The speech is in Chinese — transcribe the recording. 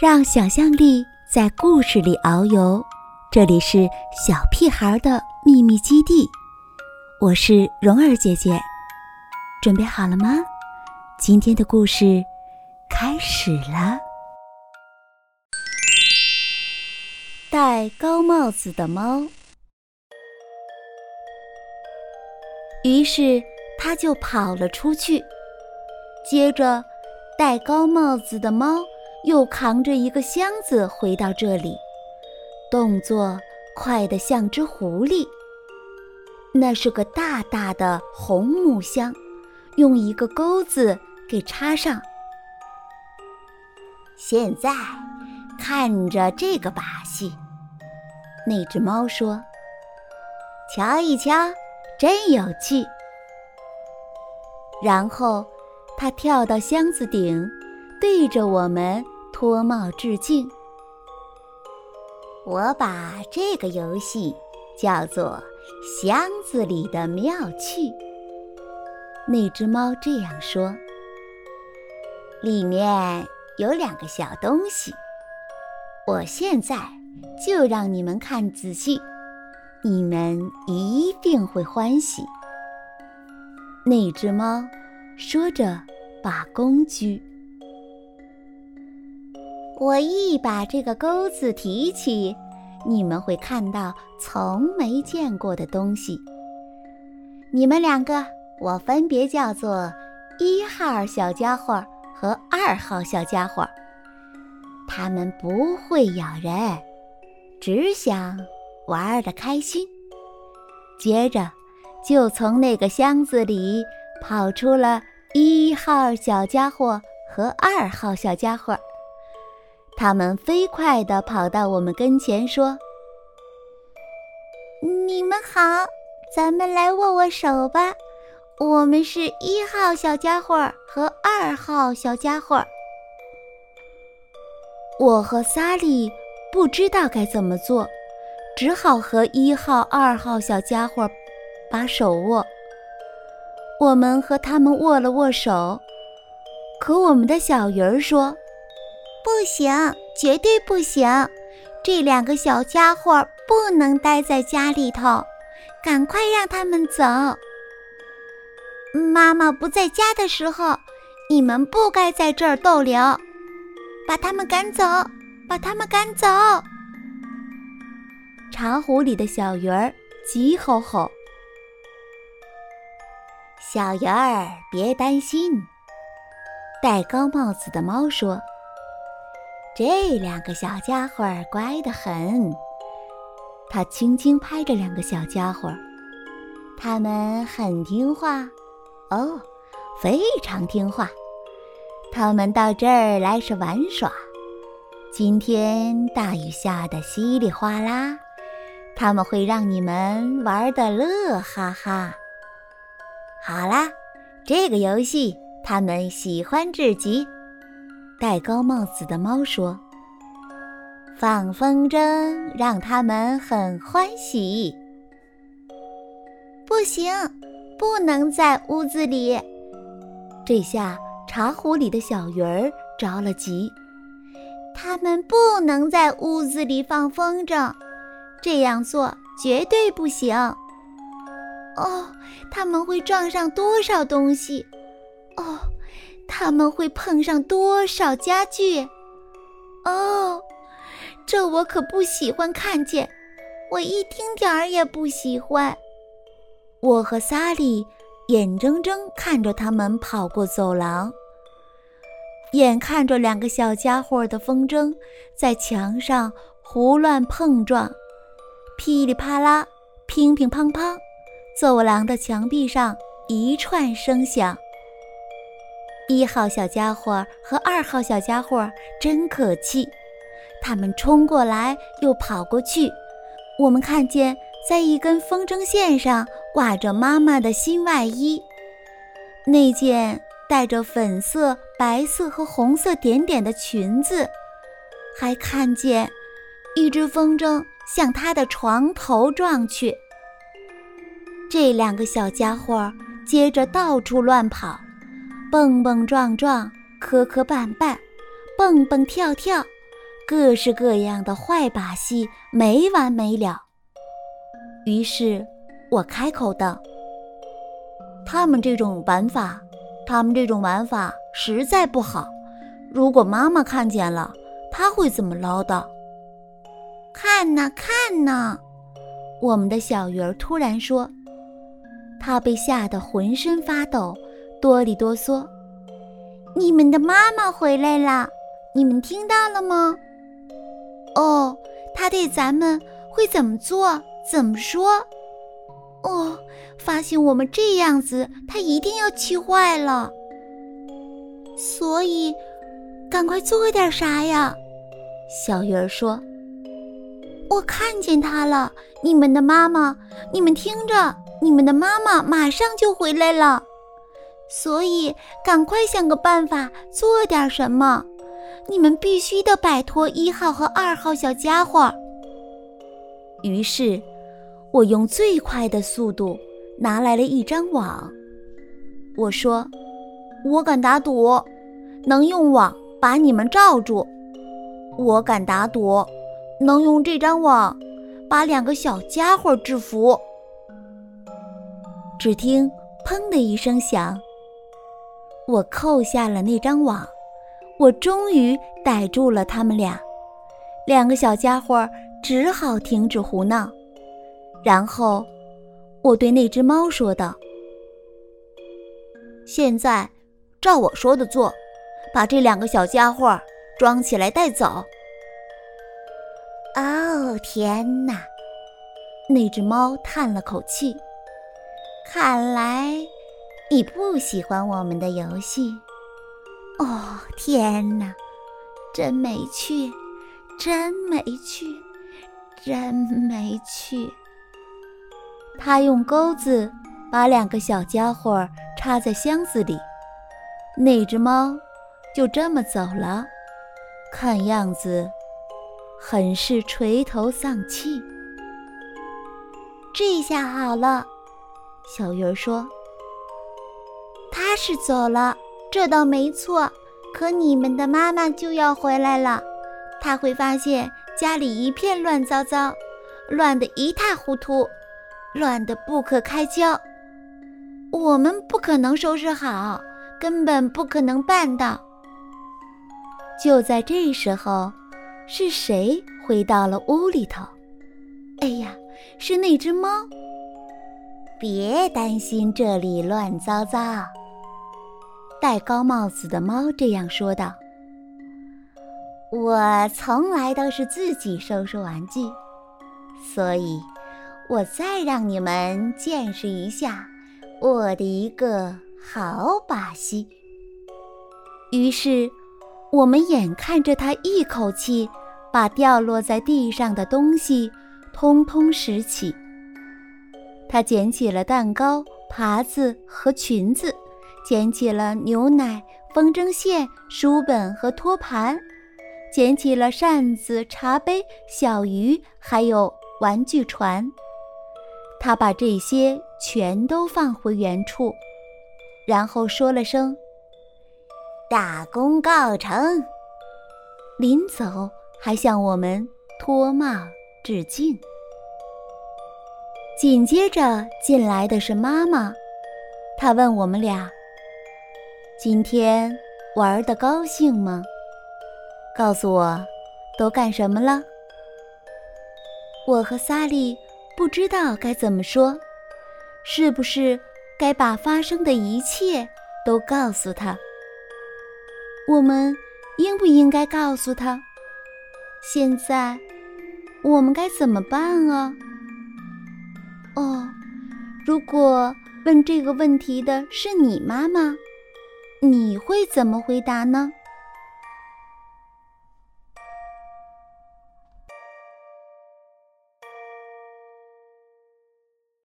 让想象力在故事里遨游。这里是小屁孩的秘密基地，我是蓉儿姐姐，准备好了吗？今天的故事开始了。戴高帽子的猫。于是他就跑了出去，接着戴高帽子的猫。又扛着一个箱子回到这里，动作快得像只狐狸。那是个大大的红木箱，用一个钩子给插上。现在看着这个把戏，那只猫说：“瞧一瞧，真有趣。”然后它跳到箱子顶。对着我们脱帽致敬。我把这个游戏叫做“箱子里的妙趣”。那只猫这样说：“里面有两个小东西，我现在就让你们看仔细，你们一定会欢喜。”那只猫说着，把工具。我一把这个钩子提起，你们会看到从没见过的东西。你们两个，我分别叫做一号小家伙和二号小家伙。他们不会咬人，只想玩的开心。接着，就从那个箱子里跑出了一号小家伙和二号小家伙。他们飞快地跑到我们跟前，说：“你们好，咱们来握握手吧。我们是一号小家伙和二号小家伙。”我和萨利不知道该怎么做，只好和一号、二号小家伙把手握。我们和他们握了握手，可我们的小鱼儿说。不行，绝对不行！这两个小家伙不能待在家里头，赶快让他们走。妈妈不在家的时候，你们不该在这儿逗留，把他们赶走，把他们赶走！茶壶里的小鱼儿急吼吼：“小鱼儿，别担心。”戴高帽子的猫说。这两个小家伙乖得很，他轻轻拍着两个小家伙，他们很听话，哦，非常听话。他们到这儿来是玩耍。今天大雨下得稀里哗啦，他们会让你们玩得乐哈哈。好啦，这个游戏他们喜欢至极。戴高帽子的猫说：“放风筝让他们很欢喜。”不行，不能在屋子里。这下茶壶里的小鱼儿着了急。他们不能在屋子里放风筝，这样做绝对不行。哦，他们会撞上多少东西？他们会碰上多少家具？哦，这我可不喜欢看见，我一丁点儿也不喜欢。我和萨利眼睁睁看着他们跑过走廊，眼看着两个小家伙的风筝在墙上胡乱碰撞，噼里啪啦，乒乒乓乓，走廊的墙壁上一串声响。一号小家伙和二号小家伙真可气，他们冲过来又跑过去。我们看见，在一根风筝线上挂着妈妈的新外衣，那件带着粉色、白色和红色点点的裙子，还看见一只风筝向他的床头撞去。这两个小家伙接着到处乱跑。蹦蹦撞撞，磕磕绊绊，蹦蹦跳跳，各式各样的坏把戏没完没了。于是，我开口道：“他们这种玩法，他们这种玩法实在不好。如果妈妈看见了，她会怎么唠叨？”看呐，看呐！我们的小鱼儿突然说：“他被吓得浑身发抖，哆里哆嗦。”你们的妈妈回来了，你们听到了吗？哦，她对咱们会怎么做？怎么说？哦，发现我们这样子，她一定要气坏了。所以，赶快做点啥呀？小鱼儿说：“我看见她了，你们的妈妈，你们听着，你们的妈妈马上就回来了。”所以，赶快想个办法做点什么！你们必须得摆脱一号和二号小家伙。于是，我用最快的速度拿来了一张网。我说：“我敢打赌，能用网把你们罩住。我敢打赌，能用这张网把两个小家伙制服。”只听“砰”的一声响。我扣下了那张网，我终于逮住了他们俩。两个小家伙只好停止胡闹。然后，我对那只猫说道：“现在，照我说的做，把这两个小家伙装起来带走。”哦，天哪！那只猫叹了口气，看来……你不喜欢我们的游戏？哦，天哪，真没趣，真没趣，真没趣！他用钩子把两个小家伙插在箱子里，那只猫就这么走了，看样子很是垂头丧气。这下好了，小鱼儿说。他是走了，这倒没错。可你们的妈妈就要回来了，他会发现家里一片乱糟糟，乱得一塌糊涂，乱得不可开交。我们不可能收拾好，根本不可能办到。就在这时候，是谁回到了屋里头？哎呀，是那只猫。别担心，这里乱糟糟。戴高帽子的猫这样说道：“我从来都是自己收拾玩具，所以，我再让你们见识一下我的一个好把戏。”于是，我们眼看着他一口气把掉落在地上的东西通通拾起。他捡起了蛋糕、耙子和裙子。捡起了牛奶、风筝线、书本和托盘，捡起了扇子、茶杯、小鱼，还有玩具船。他把这些全都放回原处，然后说了声“大功告成”，临走还向我们脱帽致敬。紧接着进来的是妈妈，她问我们俩。今天玩的高兴吗？告诉我，都干什么了？我和萨利不知道该怎么说，是不是该把发生的一切都告诉他？我们应不应该告诉他？现在我们该怎么办啊？哦，如果问这个问题的是你妈妈？你会怎么回答呢？